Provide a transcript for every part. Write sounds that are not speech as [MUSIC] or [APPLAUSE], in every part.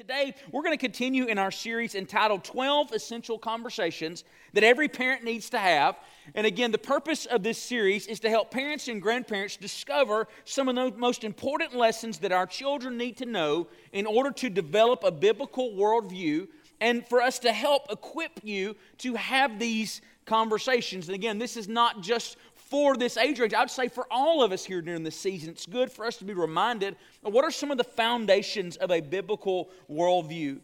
Today, we're going to continue in our series entitled 12 Essential Conversations that every parent needs to have. And again, the purpose of this series is to help parents and grandparents discover some of the most important lessons that our children need to know in order to develop a biblical worldview and for us to help equip you to have these conversations. And again, this is not just for this age range, I would say for all of us here during this season, it's good for us to be reminded of what are some of the foundations of a biblical worldview.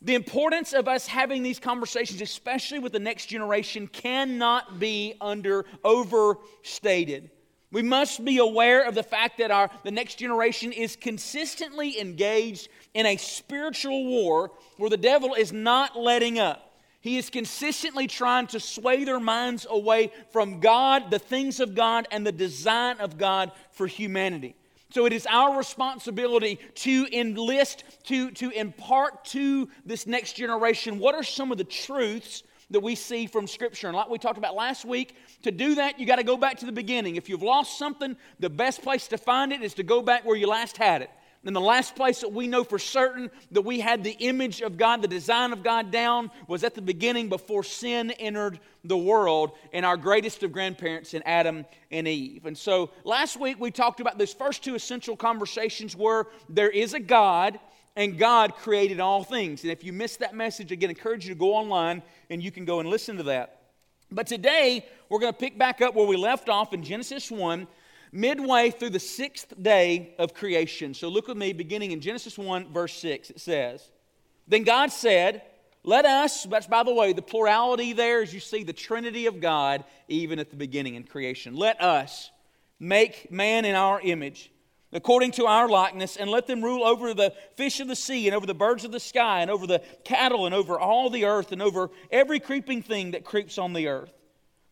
The importance of us having these conversations, especially with the next generation, cannot be under overstated. We must be aware of the fact that our, the next generation is consistently engaged in a spiritual war where the devil is not letting up. He is consistently trying to sway their minds away from God, the things of God, and the design of God for humanity. So it is our responsibility to enlist, to, to impart to this next generation what are some of the truths that we see from Scripture. And like we talked about last week, to do that, you got to go back to the beginning. If you've lost something, the best place to find it is to go back where you last had it. And the last place that we know for certain that we had the image of God, the design of God down, was at the beginning before sin entered the world and our greatest of grandparents in Adam and Eve. And so last week we talked about those first two essential conversations where there is a God and God created all things. And if you missed that message, again, I encourage you to go online and you can go and listen to that. But today we're going to pick back up where we left off in Genesis 1 midway through the sixth day of creation. So look with me, beginning in Genesis 1, verse 6. It says, Then God said, Let us, that's by the way, the plurality there is you see the Trinity of God even at the beginning in creation. Let us make man in our image. According to our likeness, and let them rule over the fish of the sea, and over the birds of the sky, and over the cattle, and over all the earth, and over every creeping thing that creeps on the earth.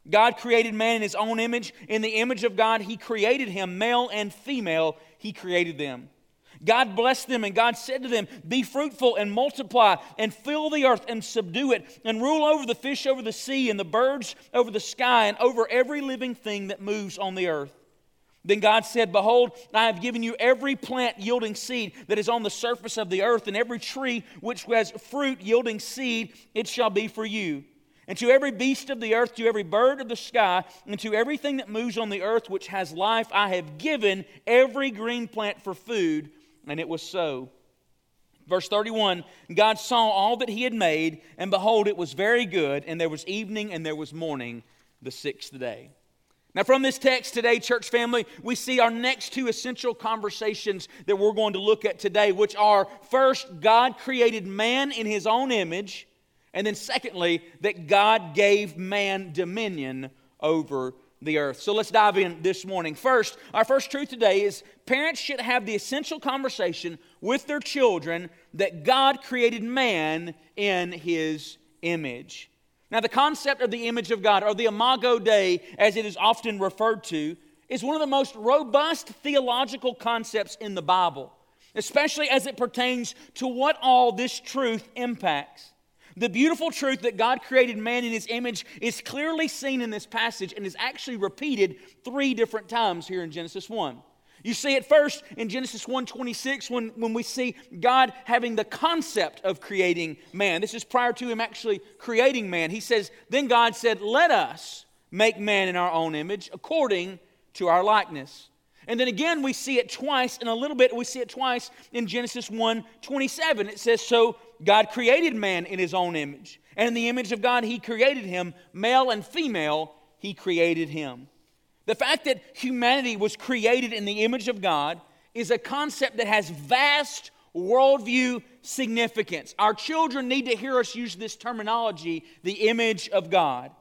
God created man in his own image. In the image of God, he created him, male and female, he created them. God blessed them, and God said to them, Be fruitful and multiply, and fill the earth and subdue it, and rule over the fish over the sea, and the birds over the sky, and over every living thing that moves on the earth. Then God said, Behold, I have given you every plant yielding seed that is on the surface of the earth, and every tree which has fruit yielding seed, it shall be for you. And to every beast of the earth, to every bird of the sky, and to everything that moves on the earth which has life, I have given every green plant for food. And it was so. Verse 31 God saw all that he had made, and behold, it was very good. And there was evening and there was morning the sixth day. Now, from this text today, church family, we see our next two essential conversations that we're going to look at today, which are first, God created man in his own image. And then, secondly, that God gave man dominion over the earth. So let's dive in this morning. First, our first truth today is parents should have the essential conversation with their children that God created man in his image. Now, the concept of the image of God, or the Imago Dei, as it is often referred to, is one of the most robust theological concepts in the Bible, especially as it pertains to what all this truth impacts. The beautiful truth that God created man in his image is clearly seen in this passage and is actually repeated three different times here in Genesis 1. You see it first in Genesis 1:26 when, when we see God having the concept of creating man. This is prior to him actually creating man. He says, Then God said, Let us make man in our own image, according to our likeness. And then again, we see it twice, in a little bit, we see it twice in Genesis 1 27. It says, So God created man in his own image. And in the image of God, he created him, male and female, he created him. The fact that humanity was created in the image of God is a concept that has vast worldview significance. Our children need to hear us use this terminology, the image of God.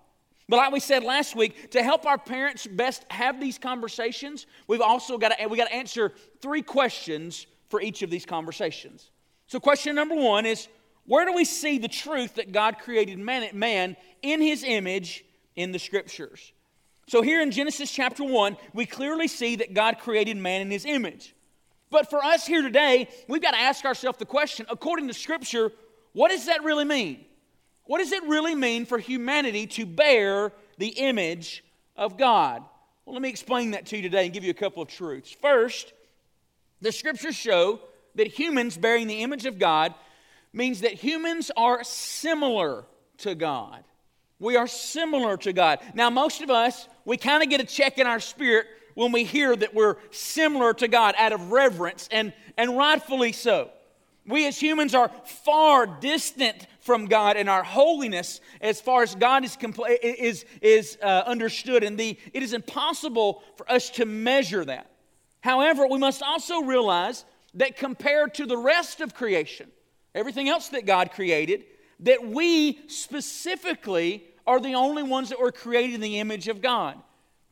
But like we said last week, to help our parents best have these conversations, we've also got to, we got to answer three questions for each of these conversations. So, question number one is where do we see the truth that God created man, man in his image in the scriptures? So, here in Genesis chapter 1, we clearly see that God created man in his image. But for us here today, we've got to ask ourselves the question according to scripture, what does that really mean? What does it really mean for humanity to bear the image of God? Well, let me explain that to you today and give you a couple of truths. First, the scriptures show that humans bearing the image of God means that humans are similar to God. We are similar to God. Now, most of us, we kind of get a check in our spirit when we hear that we're similar to God out of reverence, and, and rightfully so. We as humans are far distant from God and our holiness as far as God is, compl- is, is uh, understood, and the, it is impossible for us to measure that. However, we must also realize that compared to the rest of creation, everything else that God created, that we specifically are the only ones that were created in the image of God.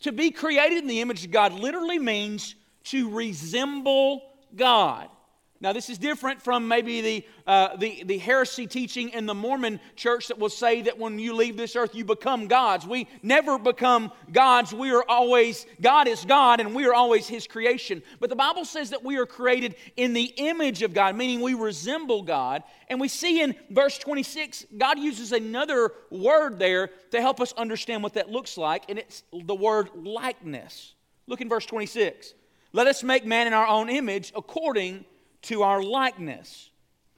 To be created in the image of God literally means to resemble God. Now, this is different from maybe the, uh, the, the heresy teaching in the Mormon church that will say that when you leave this earth, you become gods. We never become gods. We are always, God is God, and we are always His creation. But the Bible says that we are created in the image of God, meaning we resemble God. And we see in verse 26, God uses another word there to help us understand what that looks like, and it's the word likeness. Look in verse 26. Let us make man in our own image according to our likeness.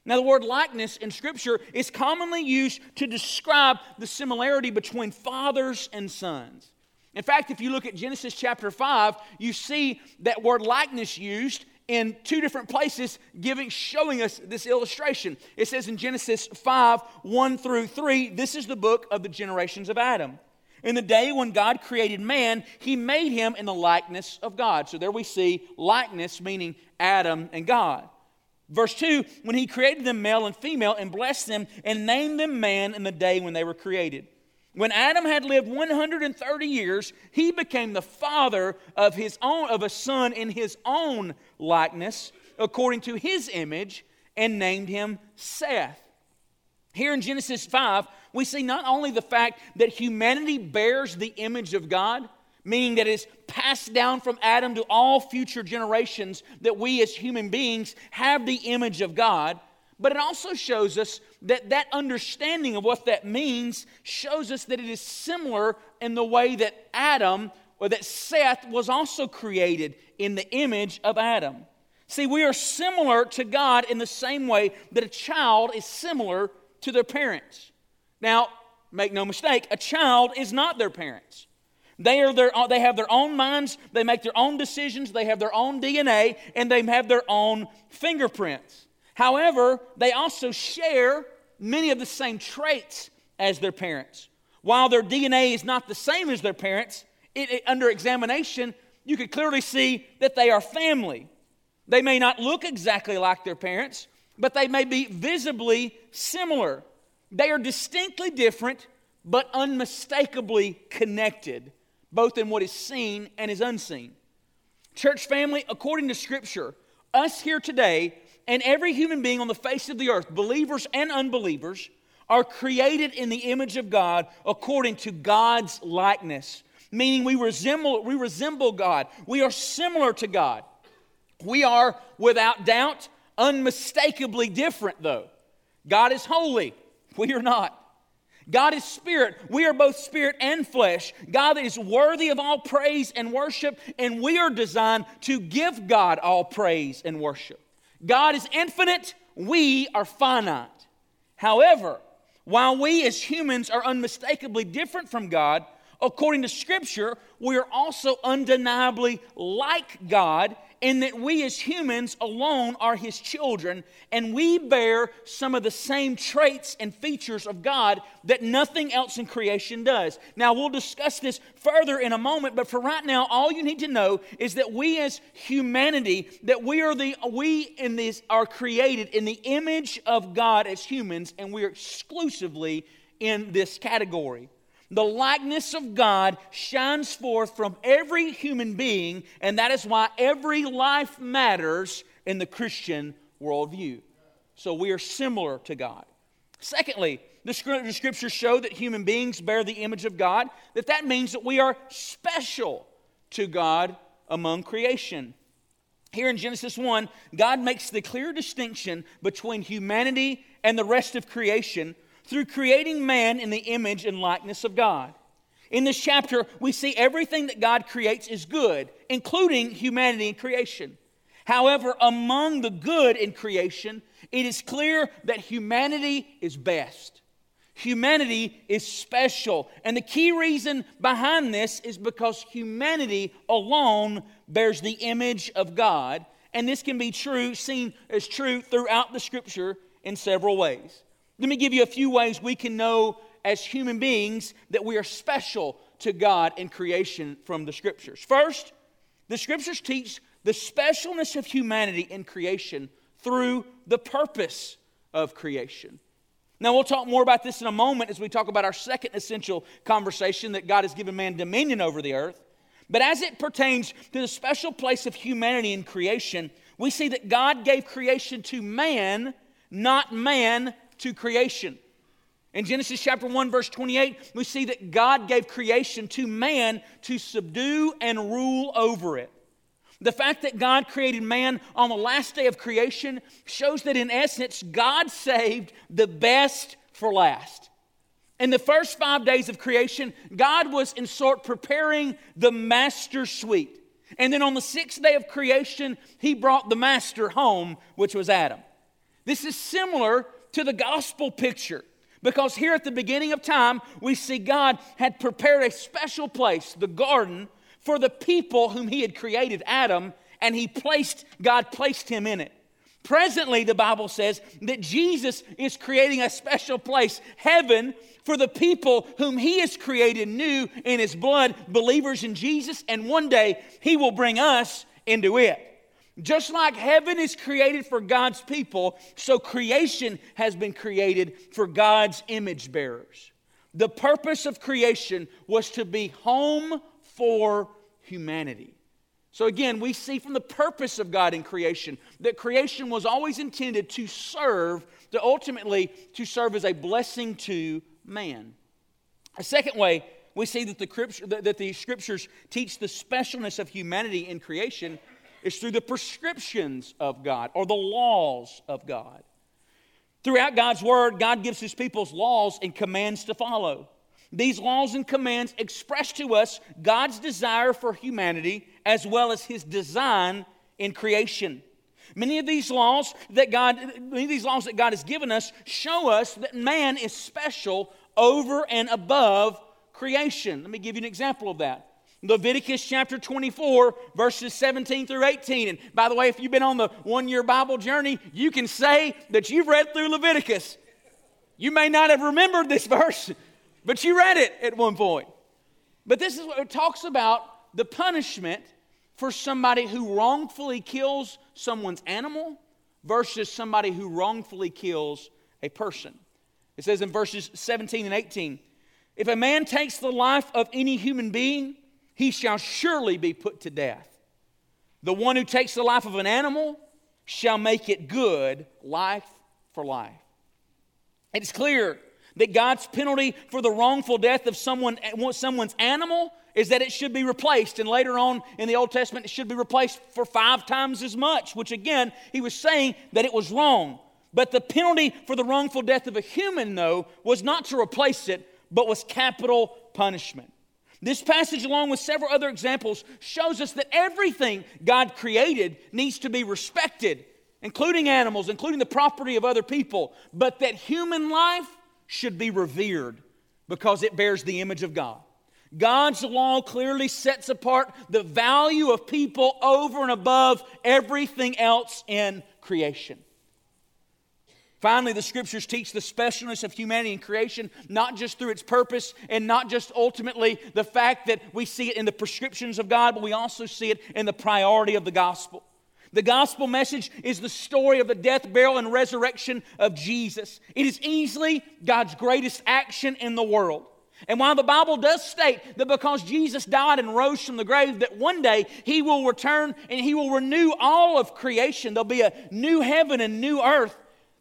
Now, the word likeness in Scripture is commonly used to describe the similarity between fathers and sons. In fact, if you look at Genesis chapter 5, you see that word likeness used in two different places, giving, showing us this illustration. It says in Genesis 5 1 through 3, this is the book of the generations of Adam. In the day when God created man, he made him in the likeness of God. So there we see likeness, meaning Adam and God. Verse 2 When he created them male and female and blessed them and named them man in the day when they were created. When Adam had lived 130 years, he became the father of his own of a son in his own likeness, according to his image, and named him Seth. Here in Genesis 5, we see not only the fact that humanity bears the image of God, meaning that it's passed down from Adam to all future generations, that we as human beings have the image of God. But it also shows us that that understanding of what that means shows us that it is similar in the way that Adam or that Seth was also created in the image of Adam. See, we are similar to God in the same way that a child is similar to their parents. Now, make no mistake, a child is not their parents. They, are their, uh, they have their own minds, they make their own decisions, they have their own DNA, and they have their own fingerprints. However, they also share many of the same traits as their parents. While their DNA is not the same as their parents, it, it, under examination, you could clearly see that they are family. They may not look exactly like their parents, but they may be visibly similar. They are distinctly different, but unmistakably connected both in what is seen and is unseen. Church family, according to Scripture, us here today and every human being on the face of the earth, believers and unbelievers, are created in the image of God according to God's likeness, meaning we resemble, we resemble God. We are similar to God. We are, without doubt, unmistakably different, though. God is holy, we are not. God is spirit. We are both spirit and flesh. God is worthy of all praise and worship, and we are designed to give God all praise and worship. God is infinite, we are finite. However, while we as humans are unmistakably different from God, according to Scripture, we are also undeniably like God in that we as humans alone are his children, and we bear some of the same traits and features of God that nothing else in creation does. Now, we'll discuss this further in a moment, but for right now, all you need to know is that we as humanity, that we are the we in this are created in the image of God as humans, and we are exclusively in this category. The likeness of God shines forth from every human being, and that is why every life matters in the Christian worldview. So we are similar to God. Secondly, the scriptures show that human beings bear the image of God, that that means that we are special to God among creation. Here in Genesis 1, God makes the clear distinction between humanity and the rest of creation through creating man in the image and likeness of God. In this chapter, we see everything that God creates is good, including humanity and creation. However, among the good in creation, it is clear that humanity is best. Humanity is special. And the key reason behind this is because humanity alone bears the image of God. And this can be true, seen as true throughout the scripture in several ways. Let me give you a few ways we can know as human beings that we are special to God in creation from the scriptures. First, the scriptures teach the specialness of humanity in creation through the purpose of creation. Now, we'll talk more about this in a moment as we talk about our second essential conversation that God has given man dominion over the earth. But as it pertains to the special place of humanity in creation, we see that God gave creation to man, not man to creation. In Genesis chapter 1, verse 28, we see that God gave creation to man to subdue and rule over it. The fact that God created man on the last day of creation shows that, in essence, God saved the best for last. In the first five days of creation, God was in sort preparing the master suite. And then on the sixth day of creation, he brought the master home, which was Adam. This is similar to the gospel picture because here at the beginning of time, we see God had prepared a special place, the garden, for the people whom he had created, Adam, and he placed, God placed him in it. Presently, the Bible says that Jesus is creating a special place, heaven, for the people whom he has created new in his blood, believers in Jesus, and one day he will bring us into it. Just like heaven is created for God's people, so creation has been created for God's image bearers. The purpose of creation was to be home for humanity. So again, we see from the purpose of God in creation that creation was always intended to serve, to ultimately to serve as a blessing to man. A second way we see that the, that the scriptures teach the specialness of humanity in creation is through the prescriptions of God or the laws of God. Throughout God's word, God gives his people's laws and commands to follow. These laws and commands express to us God's desire for humanity as well as his design in creation. Many of these laws that God many of these laws that God has given us show us that man is special over and above creation. Let me give you an example of that. Leviticus chapter 24, verses 17 through 18. And by the way, if you've been on the one year Bible journey, you can say that you've read through Leviticus. You may not have remembered this [LAUGHS] verse, but you read it at one point. But this is what it talks about the punishment for somebody who wrongfully kills someone's animal versus somebody who wrongfully kills a person. It says in verses 17 and 18 If a man takes the life of any human being, he shall surely be put to death. The one who takes the life of an animal shall make it good, life for life. It's clear that God's penalty for the wrongful death of someone, someone's animal is that it should be replaced. And later on in the Old Testament, it should be replaced for five times as much, which again, he was saying that it was wrong. But the penalty for the wrongful death of a human, though, was not to replace it, but was capital punishment. This passage, along with several other examples, shows us that everything God created needs to be respected, including animals, including the property of other people, but that human life should be revered because it bears the image of God. God's law clearly sets apart the value of people over and above everything else in creation. Finally, the scriptures teach the specialness of humanity and creation, not just through its purpose and not just ultimately the fact that we see it in the prescriptions of God, but we also see it in the priority of the gospel. The gospel message is the story of the death, burial, and resurrection of Jesus. It is easily God's greatest action in the world. And while the Bible does state that because Jesus died and rose from the grave, that one day he will return and he will renew all of creation, there'll be a new heaven and new earth.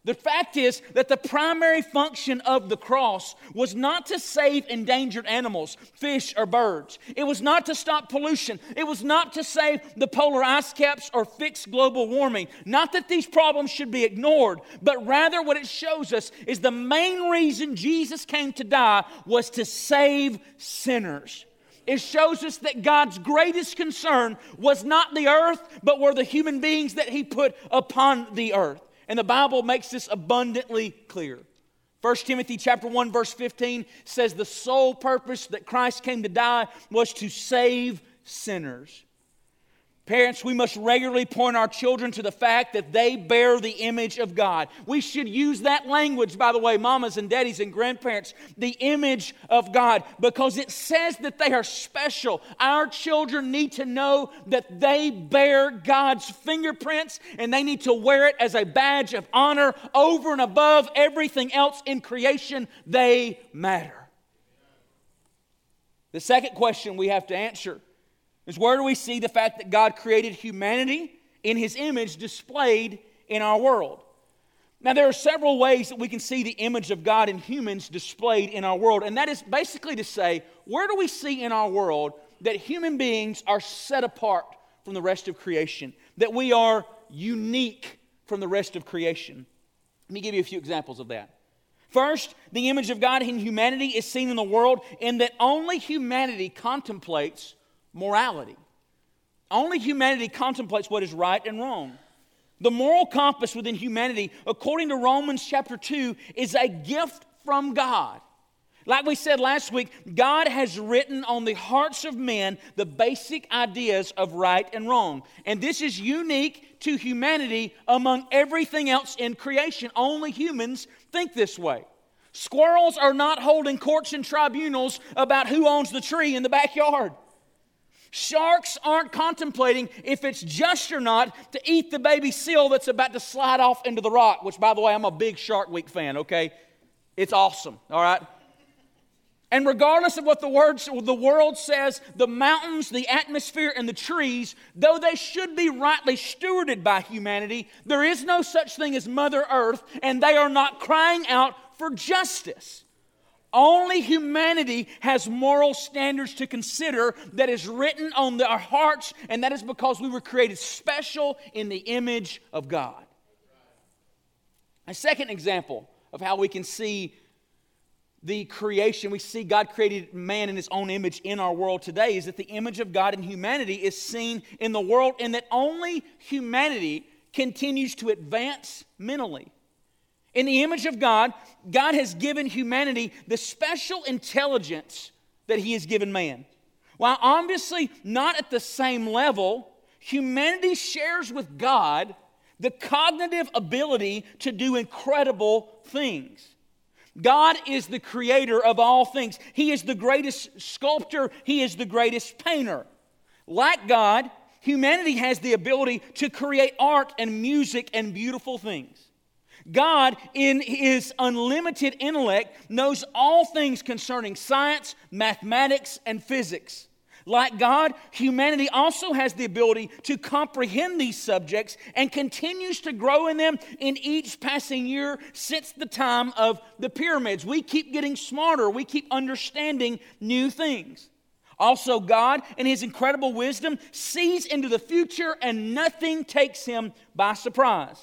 The fact is that the primary function of the cross was not to save endangered animals, fish, or birds. It was not to stop pollution. It was not to save the polar ice caps or fix global warming. Not that these problems should be ignored, but rather what it shows us is the main reason Jesus came to die was to save sinners it shows us that God's greatest concern was not the earth, but were the human beings that He put upon the earth. And the Bible makes this abundantly clear. 1 Timothy chapter 1 verse 15 says the sole purpose that Christ came to die was to save sinners. Parents, we must regularly point our children to the fact that they bear the image of God. We should use that language, by the way, mamas and daddies and grandparents, the image of God, because it says that they are special. Our children need to know that they bear God's fingerprints and they need to wear it as a badge of honor over and above everything else in creation. They matter. The second question we have to answer is where do we see the fact that God created humanity in his image displayed in our world? Now, there are several ways that we can see the image of God in humans displayed in our world, and that is basically to say, where do we see in our world that human beings are set apart from the rest of creation, that we are unique from the rest of creation? Let me give you a few examples of that. First, the image of God in humanity is seen in the world in that only humanity contemplates morality. Only humanity contemplates what is right and wrong. The moral compass within humanity, according to Romans chapter 2, is a gift from God. Like we said last week, God has written on the hearts of men the basic ideas of right and wrong. And this is unique to humanity among everything else in creation. Only humans think this way. Squirrels are not holding courts and tribunals about who owns the tree in the backyard. Sharks aren't contemplating if it's just or not to eat the baby seal that's about to slide off into the rock, which, by the way, I'm a big Shark Week fan, okay? It's awesome, all right? And regardless of what the, words, the world says, the mountains, the atmosphere, and the trees, though they should be rightly stewarded by humanity, there is no such thing as Mother Earth, and they are not crying out for justice. Only humanity has moral standards to consider that is written on our hearts, and that is because we were created special in the image of God. A second example of how we can see the creation, we see God created man in his own image in our world today, is that the image of God in humanity is seen in the world, and that only humanity continues to advance mentally. In the image of God, God has given humanity the special intelligence that He has given man. While obviously not at the same level, humanity shares with God the cognitive ability to do incredible things. God is the creator of all things. He is the greatest sculptor, He is the greatest painter. Like God, humanity has the ability to create art and music and beautiful things. God, in his unlimited intellect, knows all things concerning science, mathematics, and physics. Like God, humanity also has the ability to comprehend these subjects and continues to grow in them in each passing year since the time of the pyramids. We keep getting smarter, we keep understanding new things. Also, God, in His incredible wisdom, sees into the future and nothing takes Him by surprise.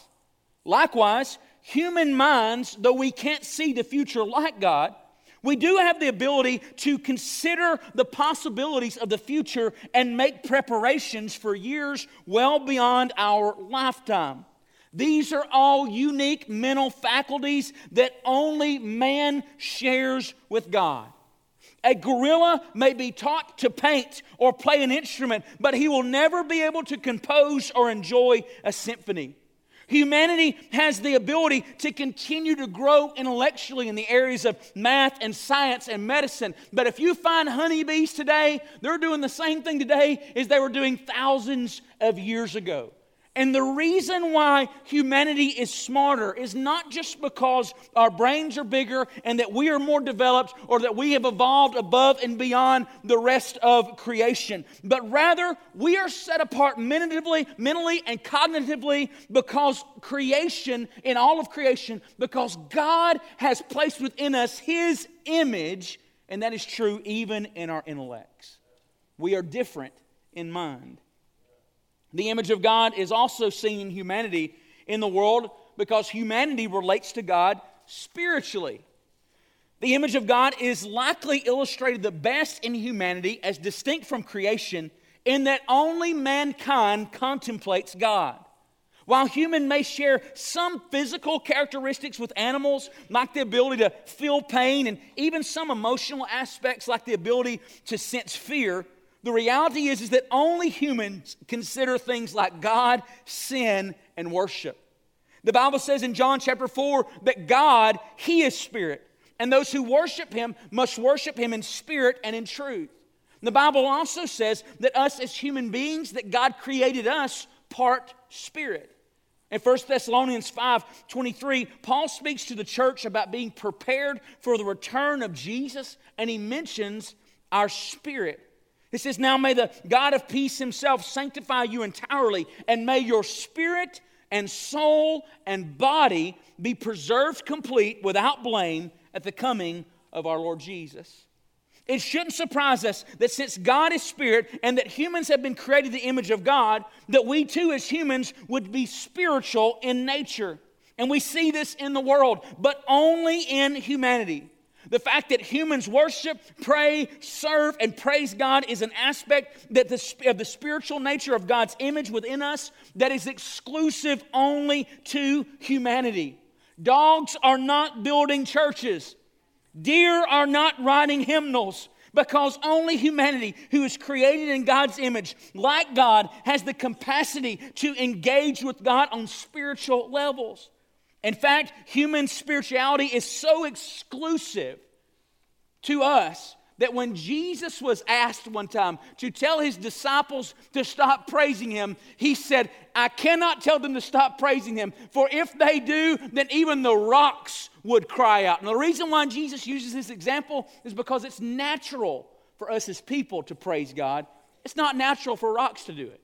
Likewise, human minds, though we can't see the future like God, we do have the ability to consider the possibilities of the future and make preparations for years well beyond our lifetime. These are all unique mental faculties that only man shares with God. A gorilla may be taught to paint or play an instrument, but he will never be able to compose or enjoy a symphony. Humanity has the ability to continue to grow intellectually in the areas of math and science and medicine. But if you find honeybees today, they're doing the same thing today as they were doing thousands of years ago. And the reason why humanity is smarter is not just because our brains are bigger and that we are more developed or that we have evolved above and beyond the rest of creation, but rather we are set apart mentally, mentally and cognitively because creation, in all of creation, because God has placed within us His image, and that is true even in our intellects. We are different in mind. The image of God is also seen in humanity in the world because humanity relates to God spiritually. The image of God is likely illustrated the best in humanity as distinct from creation in that only mankind contemplates God. While human may share some physical characteristics with animals, like the ability to feel pain and even some emotional aspects like the ability to sense fear, the reality is, is that only humans consider things like God, sin, and worship. The Bible says in John chapter 4 that God, He is spirit, and those who worship Him must worship Him in spirit and in truth. The Bible also says that us as human beings, that God created us part spirit. In 1 Thessalonians 5 23, Paul speaks to the church about being prepared for the return of Jesus, and he mentions our spirit. He says, Now may the God of peace himself sanctify you entirely, and may your spirit and soul and body be preserved complete without blame at the coming of our Lord Jesus. It shouldn't surprise us that since God is spirit and that humans have been created the image of God, that we too as humans would be spiritual in nature. And we see this in the world, but only in humanity. The fact that humans worship, pray, serve, and praise God is an aspect that the, of the spiritual nature of God's image within us that is exclusive only to humanity. Dogs are not building churches. Deer are not writing hymnals because only humanity, who is created in God's image, like God, has the capacity to engage with God on spiritual levels. In fact, human spirituality is so exclusive to us that when Jesus was asked one time to tell his disciples to stop praising him, he said, I cannot tell them to stop praising him, for if they do, then even the rocks would cry out. And the reason why Jesus uses this example is because it's natural for us as people to praise God. It's not natural for rocks to do it.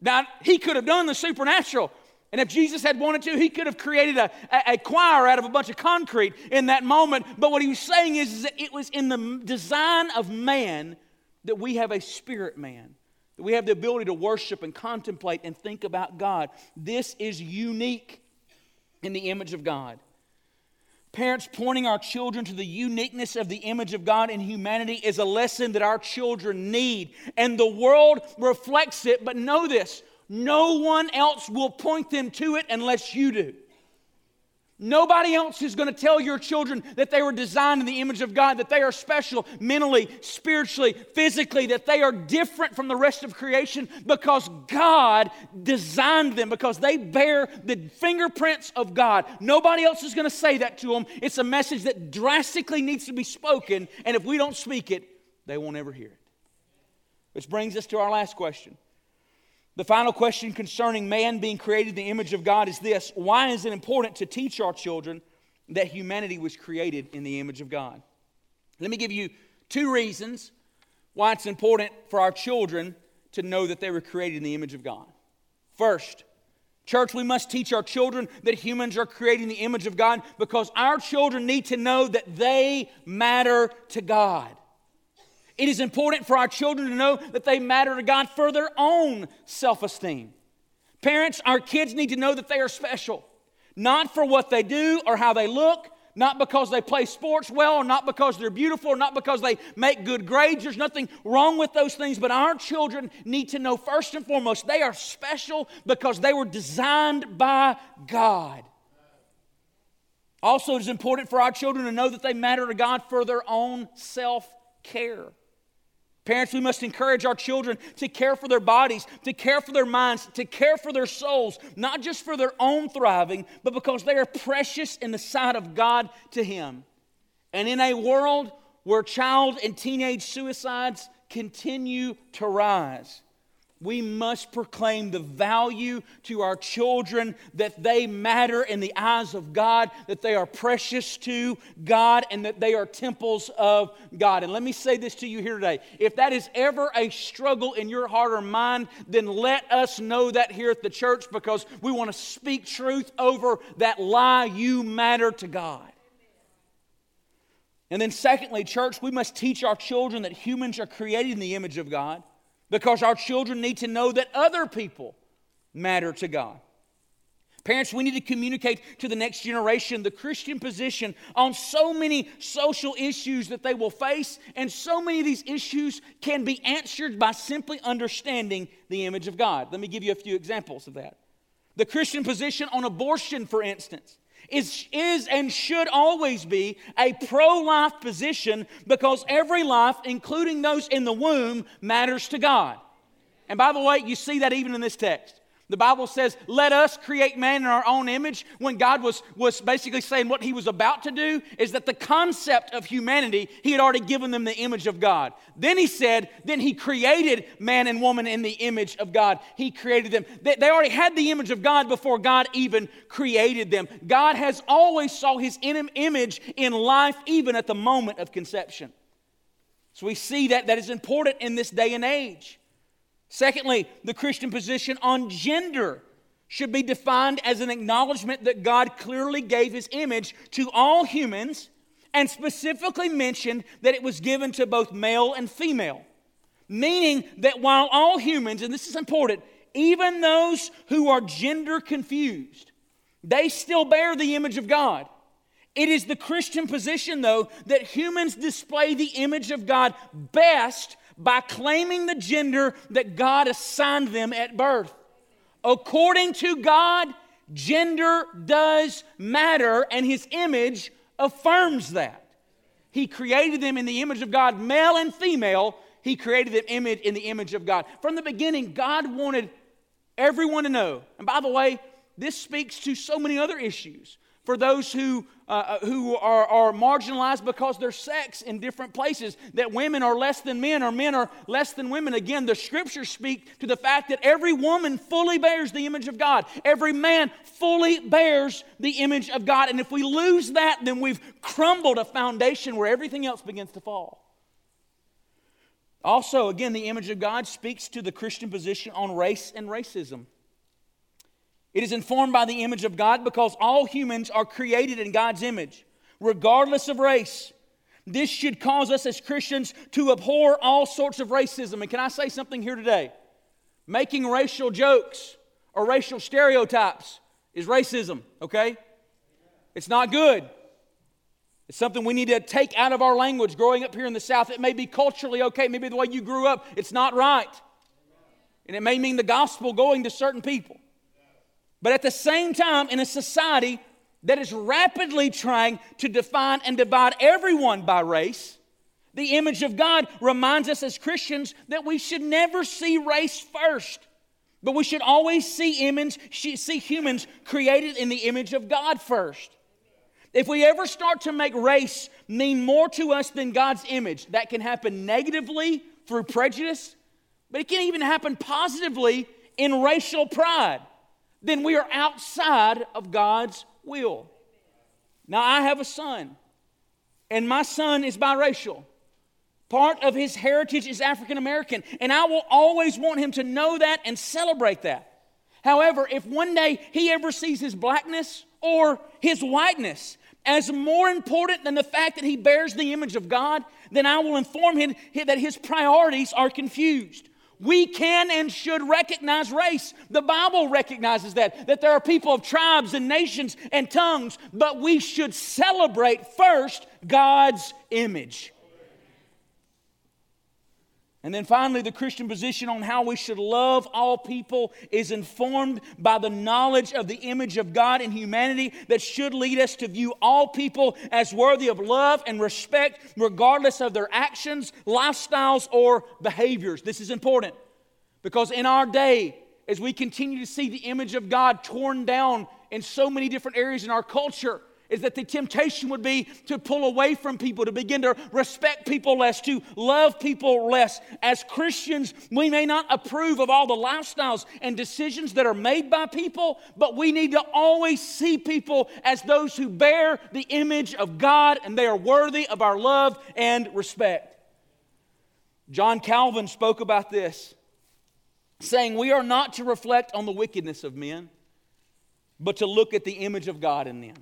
Now, he could have done the supernatural, and if Jesus had wanted to, he could have created a, a, a, choir out of a bunch of concrete in that moment. But what he was saying is, is that it was in the design of man that we have a spirit man, that we have the ability to worship and contemplate and think about God. This is unique in the image of God. Parents pointing our children to the uniqueness of the image of God in humanity is a lesson that our children need. And the world reflects it, but know this no one else will point them to it unless you do. Nobody else is going to tell your children that they were designed in the image of God, that they are special mentally, spiritually, physically, that they are different from the rest of creation because God designed them, because they bear the fingerprints of God. Nobody else is going to say that to them. It's a message that drastically needs to be spoken, and if we don't speak it, they won't ever hear it. Which brings us to our last question the final question concerning man being created in the image of God is this Why is it important to teach our children that humanity was created in the image of God? Let me give you two reasons why it's important for our children to know that they were created in the image of God. First, church, we must teach our children that humans are created in the image of God because our children need to know that they matter to God. It is important for our children to know that they matter to God for their own self esteem. Parents, our kids need to know that they are special, not for what they do or how they look, not because they play sports well, or not because they're beautiful, or not because they make good grades. There's nothing wrong with those things, but our children need to know first and foremost they are special because they were designed by God. Also, it is important for our children to know that they matter to God for their own self care. Parents, we must encourage our children to care for their bodies, to care for their minds, to care for their souls, not just for their own thriving, but because they are precious in the sight of God to Him. And in a world where child and teenage suicides continue to rise, we must proclaim the value to our children that they matter in the eyes of God, that they are precious to God, and that they are temples of God. And let me say this to you here today. If that is ever a struggle in your heart or mind, then let us know that here at the church because we want to speak truth over that lie. You matter to God. And then, secondly, church, we must teach our children that humans are created in the image of God because our children need to know that other people matter to God. Parents, we need to communicate to the next generation the Christian position on so many social issues that they will face, and so many of these issues can be answered by simply understanding the image of God. Let me give you a few examples of that. The Christian position on abortion, for instance, is, is and should always be a pro life position because every life, including those in the womb, matters to God. And by the way, you see that even in this text. The Bible says, let us create man in our own image. When God was, was basically saying what he was about to do, is that the concept of humanity, he had already given them the image of God. Then he said, then he created man and woman in the image of God. He created them. They, they already had the image of God before God even created them. God has always saw his image in life, even at the moment of conception. So we see that that is important in this day and age. Secondly, the Christian position on gender should be defined as an acknowledgement that God clearly gave his image to all humans and specifically mentioned that it was given to both male and female. Meaning that while all humans, and this is important, even those who are gender confused, they still bear the image of God. It is the Christian position, though, that humans display the image of God best by claiming the gender that God assigned them at birth. According to God, gender does matter, and His image affirms that. He created them in the image of God, male and female. He created them image in the image of God. From the beginning, God wanted everyone to know. And by the way, this speaks to so many other issues for those who, uh, uh, who are, are marginalized because they're sex in different places, that women are less than men or men are less than women. Again, the scriptures speak to the fact that every woman fully bears the image of God, every man fully bears the image of God. And if we lose that, then we've crumbled a foundation where everything else begins to fall. Also, again, the image of God speaks to the Christian position on race and racism. It is informed by the image of God because all humans are created in God's image, regardless of race. This should cause us as Christians to abhor all sorts of racism. And can I say something here today? Making racial jokes or racial stereotypes is racism, okay? It's not good. It's something we need to take out of our language growing up here in the South. It may be culturally okay, maybe the way you grew up, it's not right. And it may mean the gospel going to certain people. But at the same time, in a society that is rapidly trying to define and divide everyone by race, the image of God reminds us as Christians that we should never see race first, but we should always see, image, see humans created in the image of God first. If we ever start to make race mean more to us than God's image, that can happen negatively through prejudice, but it can even happen positively in racial pride then we are outside of God's will. Now, I have a son, and my son is biracial. Part of his heritage is African American, and I will always want him to know that and celebrate that. However, if one day he ever sees his blackness or his whiteness as more important than the fact that he bears the image of God, then I will inform him that his priorities are confused. We can and should recognize race. The Bible recognizes that, that there are people of tribes and nations and tongues, but we should celebrate first God's image. And then finally, the Christian position on how we should love all people is informed by the knowledge of the image of God in humanity that should lead us to view all people as worthy of love and respect, regardless of their actions, lifestyles, or behaviors. This is important because in our day, as we continue to see the image of God torn down in so many different areas in our culture, is that the temptation would be to pull away from people, to begin to respect people less, to love people less. As Christians, we may not approve of all the lifestyles and decisions that are made by people, but we need to always see people as those who bear the image of God and they are worthy of our love and respect. John Calvin spoke about this, saying, We are not to reflect on the wickedness of men, but to look at the image of God in them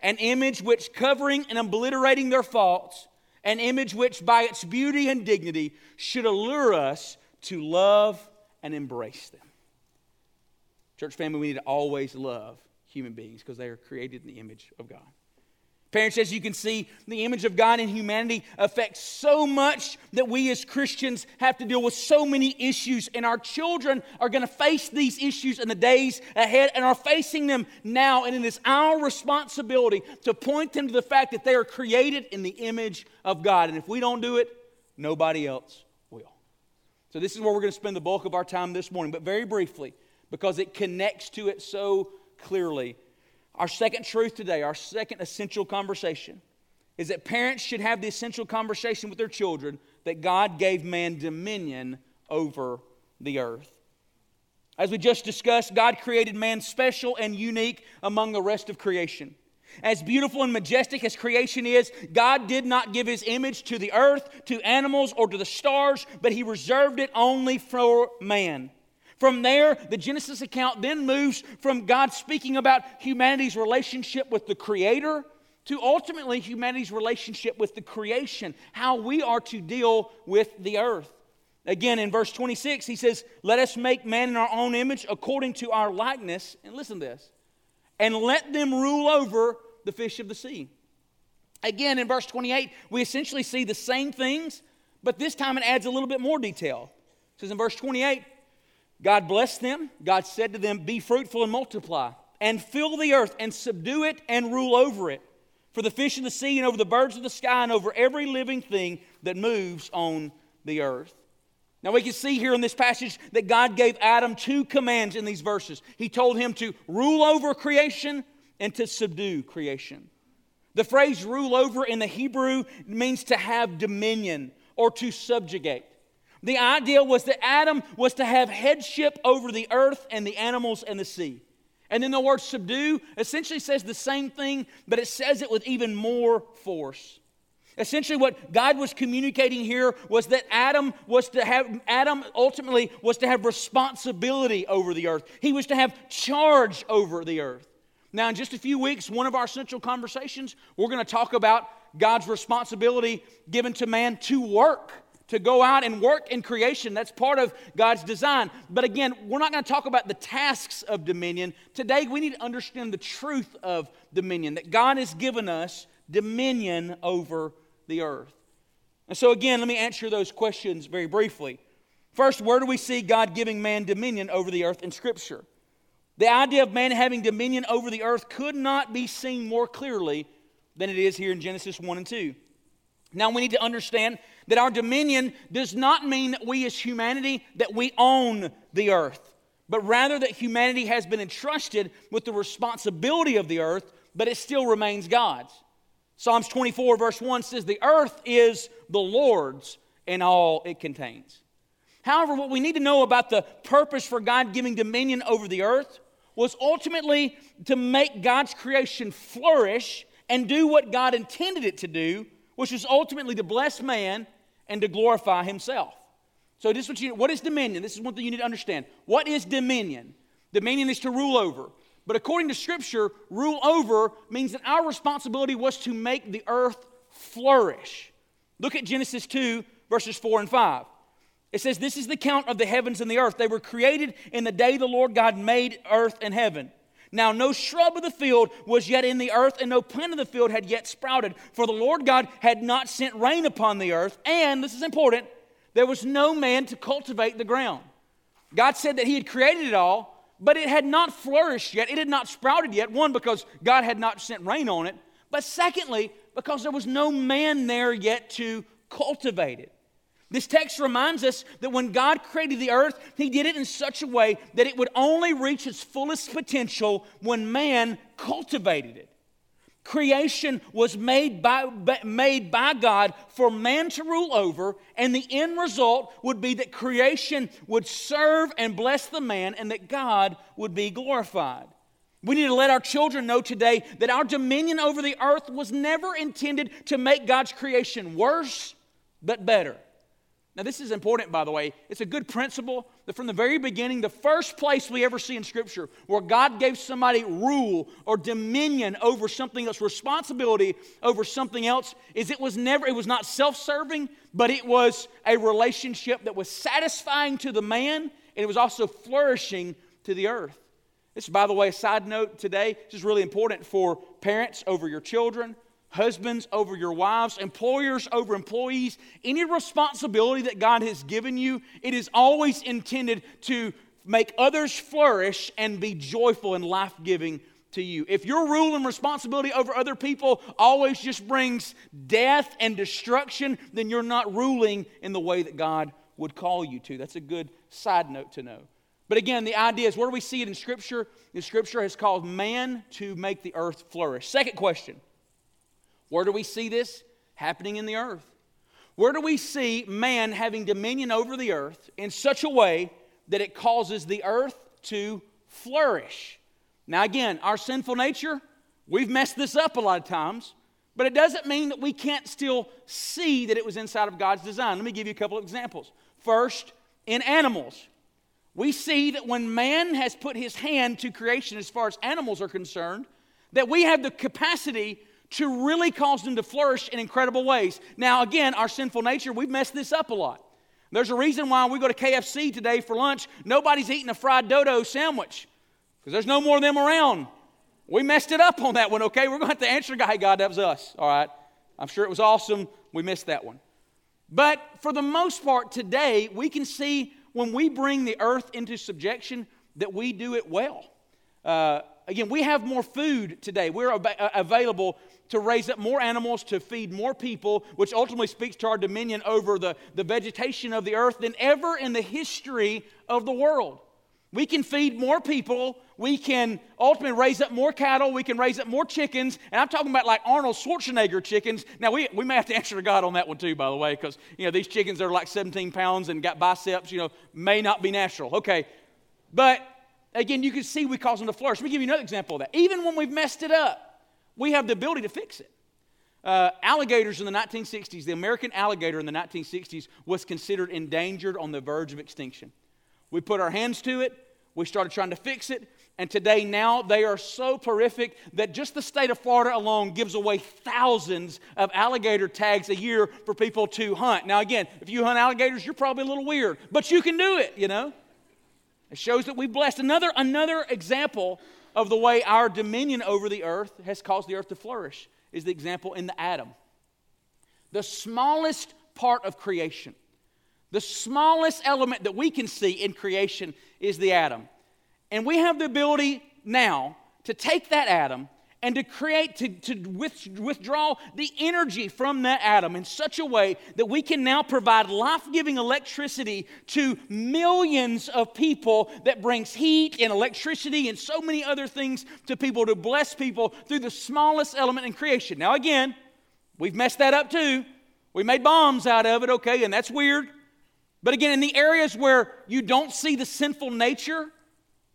an image which, covering and obliterating their faults, an image which, by its beauty and dignity, should allure us to love and embrace them. Church family, we need to always love human beings because they are created in the image of God. Parents, as you can see, the image of God in humanity affects so much that we as Christians have to deal with so many issues, and our children are going to face these issues in the days ahead and are facing them now. And it is our responsibility to point them to the fact that they are created in the image of God. And if we don't do it, nobody else will. So, this is where we're going to spend the bulk of our time this morning, but very briefly, because it connects to it so clearly. Our second truth today, our second essential conversation, is that parents should have the essential conversation with their children that God gave man dominion over the earth. As we just discussed, God created man special and unique among the rest of creation. As beautiful and majestic as creation is, God did not give his image to the earth, to animals, or to the stars, but he reserved it only for man. From there, the Genesis account then moves from God speaking about humanity's relationship with the Creator to ultimately humanity's relationship with the creation, how we are to deal with the earth. Again, in verse 26, he says, Let us make man in our own image according to our likeness. And listen to this. And let them rule over the fish of the sea. Again, in verse 28, we essentially see the same things, but this time it adds a little bit more detail. It says in verse 28, God blessed them. God said to them, Be fruitful and multiply, and fill the earth, and subdue it, and rule over it. For the fish of the sea, and over the birds of the sky, and over every living thing that moves on the earth. Now, we can see here in this passage that God gave Adam two commands in these verses. He told him to rule over creation and to subdue creation. The phrase rule over in the Hebrew means to have dominion or to subjugate. The idea was that Adam was to have headship over the earth and the animals and the sea. And then the word subdue essentially says the same thing, but it says it with even more force. Essentially, what God was communicating here was that Adam was to have, Adam ultimately was to have responsibility over the earth. He was to have charge over the earth. Now, in just a few weeks, one of our central conversations, we're going to talk about God's responsibility given to man to work to go out and work in creation. That's part of God's design. But again, we're not going to talk about the tasks of dominion. Today, we need to understand the truth of dominion, that God has given us dominion over the earth. And so, again, let me answer those questions very briefly. First, where do we see God giving man dominion over the earth in Scripture? The idea of man having dominion over the earth could not be seen more clearly than it is here in Genesis 1 and 2. Now we need to understand that our dominion does not mean that we as humanity that we own the earth, but rather that humanity has been entrusted with the responsibility of the earth, but it still remains God's. Psalms 24 verse 1 says the earth is the Lord's and all it contains. However, what we need to know about the purpose for God giving dominion over the earth was ultimately to make God's creation flourish and do what God intended it to do which was ultimately to bless man and to glorify himself. So, this is what you what is dominion? This is one thing you need to understand. What is dominion? Dominion is to rule over. But according to Scripture, rule over means that our responsibility was to make the earth flourish. Look at Genesis 2, verses 4 and 5. It says, This is the count of the heavens and the earth. They were created in the day the Lord God made earth and heaven. Now, no shrub of the field was yet in the earth, and no plant of the field had yet sprouted, for the Lord God had not sent rain upon the earth, and this is important, there was no man to cultivate the ground. God said that He had created it all, but it had not flourished yet. It had not sprouted yet. One, because God had not sent rain on it, but secondly, because there was no man there yet to cultivate it. This text reminds us that when God created the earth, He did it in such a way that it would only reach its fullest potential when man cultivated it. Creation was made by, made by God for man to rule over, and the end result would be that creation would serve and bless the man, and that God would be glorified. We need to let our children know today that our dominion over the earth was never intended to make God's creation worse, but better. Now, this is important, by the way. It's a good principle that from the very beginning, the first place we ever see in Scripture where God gave somebody rule or dominion over something else, responsibility over something else, is it was never, it was not self serving, but it was a relationship that was satisfying to the man and it was also flourishing to the earth. This, by the way, a side note today, this is really important for parents over your children husbands over your wives, employers over employees, any responsibility that God has given you, it is always intended to make others flourish and be joyful and life giving to you. If your rule and responsibility over other people always just brings death and destruction, then you're not ruling in the way that God would call you to. That's a good side note to know. But again, the idea is where do we see it in Scripture? The Scripture has called man to make the earth flourish. Second question where do we see this happening in the earth? Where do we see man having dominion over the earth in such a way that it causes the earth to flourish? Now, again, our sinful nature, we've messed this up a lot of times, but it doesn't mean that we can't still see that it was inside of God's design. Let me give you a couple of examples. First, in animals, we see that when man has put his hand to creation as far as animals are concerned, that we have the capacity to really cause them to flourish in incredible ways. Now, again, our sinful nature, we've messed this up a lot. There's a reason why we go to KFC today for lunch, nobody's eating a fried dodo sandwich because there's no more of them around. We messed it up on that one, okay? We're going to have to answer God, hey, God, that was us, all right? I'm sure it was awesome. We missed that one. But for the most part, today, we can see when we bring the earth into subjection that we do it well. Uh, again, we have more food today. We're uh, available to raise up more animals, to feed more people, which ultimately speaks to our dominion over the, the vegetation of the earth than ever in the history of the world. We can feed more people. We can ultimately raise up more cattle. We can raise up more chickens. And I'm talking about like Arnold Schwarzenegger chickens. Now, we, we may have to answer to God on that one too, by the way, because, you know, these chickens that are like 17 pounds and got biceps, you know, may not be natural. Okay. But again, you can see we cause them to flourish. Let me give you another example of that. Even when we've messed it up, we have the ability to fix it. Uh, alligators in the 1960s, the American alligator in the 1960s was considered endangered on the verge of extinction. We put our hands to it, we started trying to fix it, and today now they are so prolific that just the state of Florida alone gives away thousands of alligator tags a year for people to hunt. Now, again, if you hunt alligators, you're probably a little weird, but you can do it, you know? It shows that we've blessed. Another, another example of the way our dominion over the earth has caused the earth to flourish is the example in the atom. The smallest part of creation, the smallest element that we can see in creation is the atom. And we have the ability now to take that atom and to create, to, to withdraw the energy from that atom in such a way that we can now provide life giving electricity to millions of people that brings heat and electricity and so many other things to people to bless people through the smallest element in creation. Now, again, we've messed that up too. We made bombs out of it, okay, and that's weird. But again, in the areas where you don't see the sinful nature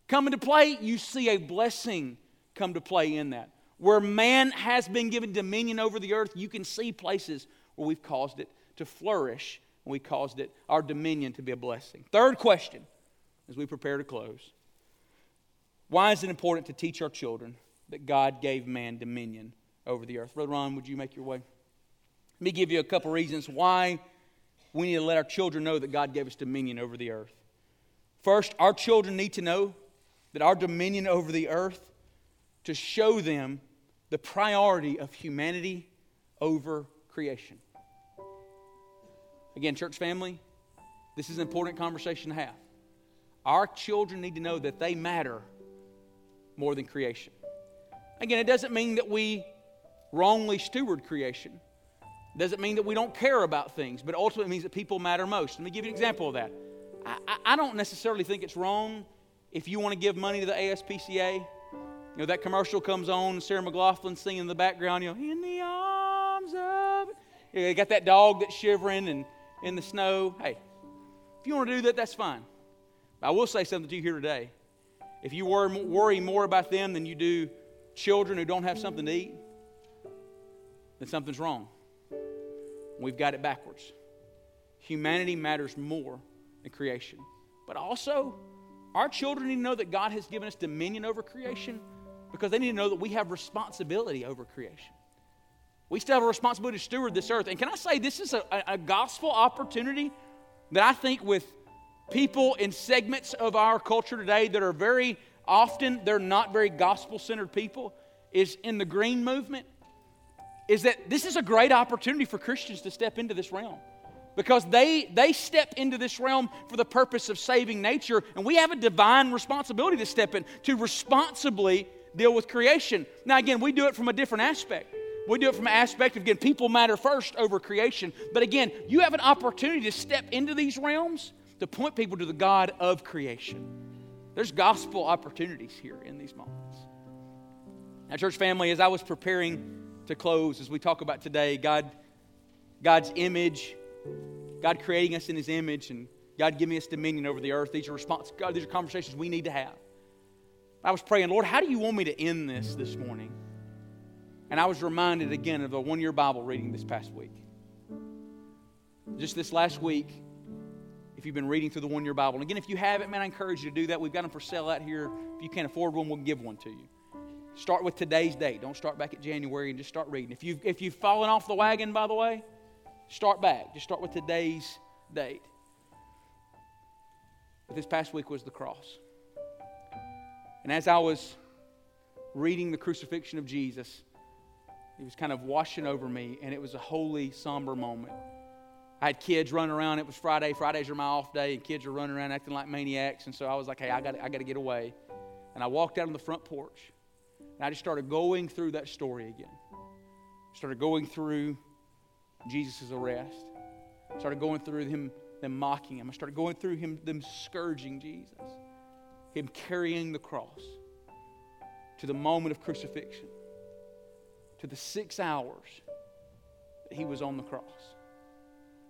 come into play, you see a blessing come to play in that. Where man has been given dominion over the earth, you can see places where we've caused it to flourish and we caused it, our dominion, to be a blessing. Third question as we prepare to close Why is it important to teach our children that God gave man dominion over the earth? Brother Ron, would you make your way? Let me give you a couple reasons why we need to let our children know that God gave us dominion over the earth. First, our children need to know that our dominion over the earth to show them the priority of humanity over creation. Again, church family, this is an important conversation to have. Our children need to know that they matter more than creation. Again, it doesn't mean that we wrongly steward creation. It doesn't mean that we don't care about things, but ultimately means that people matter most. Let me give you an example of that. I, I don't necessarily think it's wrong if you want to give money to the ASPCA you know, that commercial comes on, Sarah McLachlan singing in the background, you know, in the arms of. You, know, you got that dog that's shivering and in the snow. Hey, if you want to do that, that's fine. But I will say something to you here today. If you worry more about them than you do children who don't have something to eat, then something's wrong. We've got it backwards. Humanity matters more than creation. But also, our children need to know that God has given us dominion over creation because they need to know that we have responsibility over creation. We still have a responsibility to steward this earth. And can I say, this is a, a gospel opportunity that I think with people in segments of our culture today that are very often, they're not very gospel centered people, is in the green movement. is that this is a great opportunity for Christians to step into this realm because they, they step into this realm for the purpose of saving nature, and we have a divine responsibility to step in to responsibly deal with creation. Now, again, we do it from a different aspect. We do it from an aspect of, again, people matter first over creation. But again, you have an opportunity to step into these realms to point people to the God of creation. There's gospel opportunities here in these moments. Now, church family, as I was preparing to close, as we talk about today, God, God's image, God creating us in His image, and God giving us dominion over the earth. These are response, God, these are conversations we need to have. I was praying, Lord, how do you want me to end this this morning? And I was reminded again of a one year Bible reading this past week. Just this last week, if you've been reading through the one year Bible. And again, if you haven't, man, I encourage you to do that. We've got them for sale out here. If you can't afford one, we'll give one to you. Start with today's date. Don't start back at January and just start reading. If you've, if you've fallen off the wagon, by the way, start back. Just start with today's date. But this past week was the cross. And as I was reading the crucifixion of Jesus, it was kind of washing over me, and it was a holy, somber moment. I had kids running around. It was Friday. Fridays are my off day, and kids are running around acting like maniacs. And so I was like, hey, I got I to get away. And I walked out on the front porch, and I just started going through that story again. Started going through Jesus' arrest. Started going through him, them mocking him. I started going through him, them scourging Jesus. Him carrying the cross to the moment of crucifixion to the six hours that he was on the cross,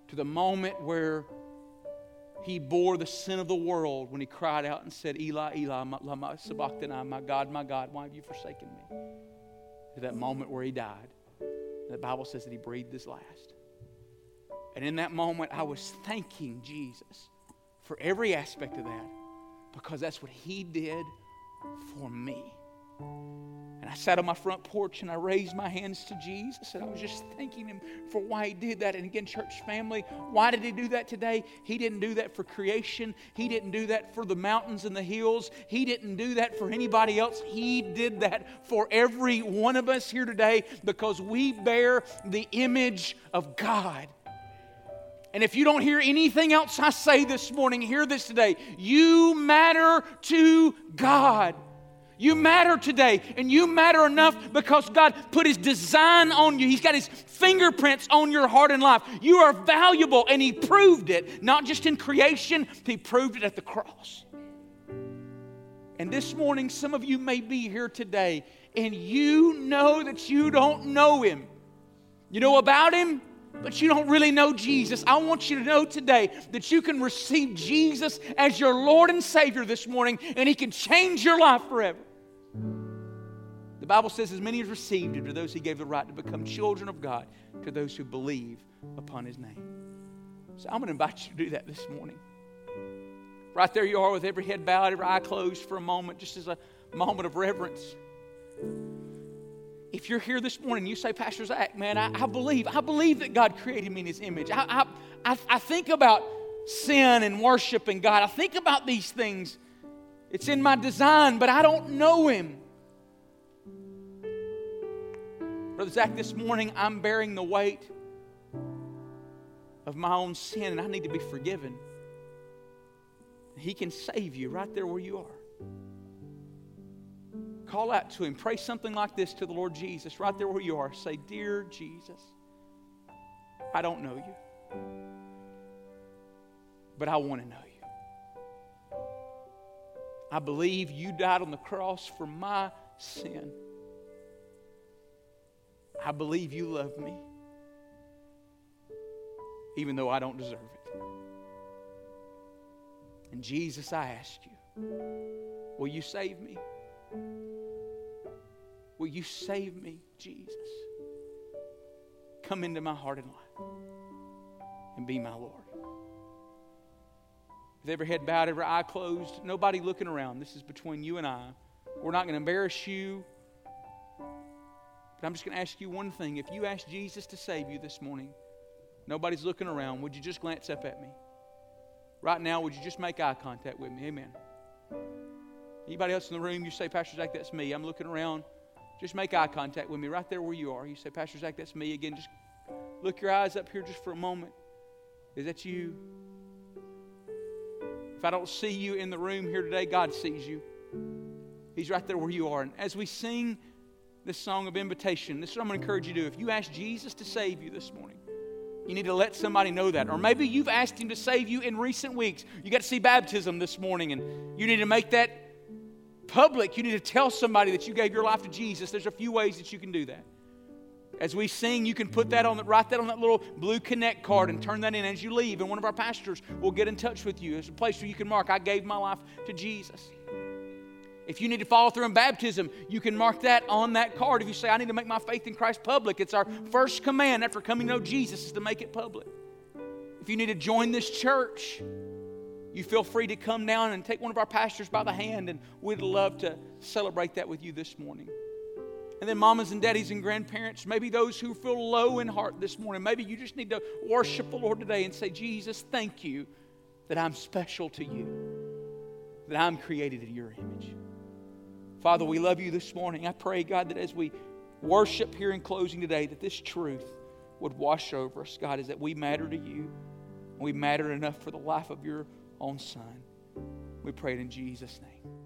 to the moment where he bore the sin of the world when he cried out and said, Eli, Eli, lama sabachthani, my God, my God, why have you forsaken me? To that moment where he died. The Bible says that he breathed his last. And in that moment, I was thanking Jesus for every aspect of that because that's what he did for me. And I sat on my front porch and I raised my hands to Jesus and I was just thanking him for why he did that. And again, church family, why did he do that today? He didn't do that for creation. He didn't do that for the mountains and the hills. He didn't do that for anybody else. He did that for every one of us here today because we bear the image of God. And if you don't hear anything else I say this morning, hear this today. You matter to God. You matter today, and you matter enough because God put His design on you. He's got His fingerprints on your heart and life. You are valuable, and He proved it, not just in creation, He proved it at the cross. And this morning, some of you may be here today, and you know that you don't know Him. You know about Him, but you don't really know Jesus, I want you to know today that you can receive Jesus as your Lord and Savior this morning, and He can change your life forever. The Bible says, as many as received it, to those he gave the right to become children of God, to those who believe upon his name. So I'm going to invite you to do that this morning. Right there you are with every head bowed, every eye closed for a moment, just as a moment of reverence. If you're here this morning, you say, Pastor Zac, man, I, I believe, I believe that God created me in his image. I, I, I think about sin and worshiping God. I think about these things. It's in my design, but I don't know Him. Brother Zac, this morning I'm bearing the weight of my own sin and I need to be forgiven. He can save you right there where you are. Call out to Him. Pray something like this to the Lord Jesus right there where you are. Say, Dear Jesus, I don't know you, but I want to know you. I believe you died on the cross for my sin. I believe you love me, even though I don't deserve it. And Jesus, I ask you, will you save me? Will you save me, Jesus? Come into my heart and life and be my Lord with every head bowed, every eye closed, nobody looking around. This is between you and I. We're not going to embarrass you. But I'm just going to ask you one thing. If you ask Jesus to save you this morning, nobody's looking around, would you just glance up at me? Right now, would you just make eye contact with me? Amen. Anybody else in the room, you say, Pastor Zac, that's me. I'm looking around. Just make eye contact with me right there where you are. You say, Pastor Zac, that's me again. Just look your eyes up here just for a moment. Is that you? If I don't see you in the room here today, God sees you. He's right there where you are. And as we sing this song of invitation, this is what I'm going to encourage you to do. If you ask Jesus to save you this morning, you need to let somebody know that. Or maybe you've asked Him to save you in recent weeks. You got to see baptism this morning, and you need to make that public. You need to tell somebody that you gave your life to Jesus. There's a few ways that you can do that. As we sing, you can put that on the, write that on that little blue connect card and turn that in as you leave. And one of our pastors will get in touch with you. It's a place where you can mark, I gave my life to Jesus. If you need to follow through in baptism, you can mark that on that card. If you say, I need to make my faith in Christ public, it's our first command after coming to know Jesus is to make it public. If you need to join this church, you feel free to come down and take one of our pastors by the hand, and we'd love to celebrate that with you this morning. And then, mamas and daddies and grandparents, maybe those who feel low in heart this morning, maybe you just need to worship the Lord today and say, Jesus, thank you that I'm special to you, that I'm created in your image. Father, we love you this morning. I pray, God, that as we worship here in closing today, that this truth would wash over us, God, is that we matter to you. We matter enough for the life of your own Son. We pray it in Jesus' name.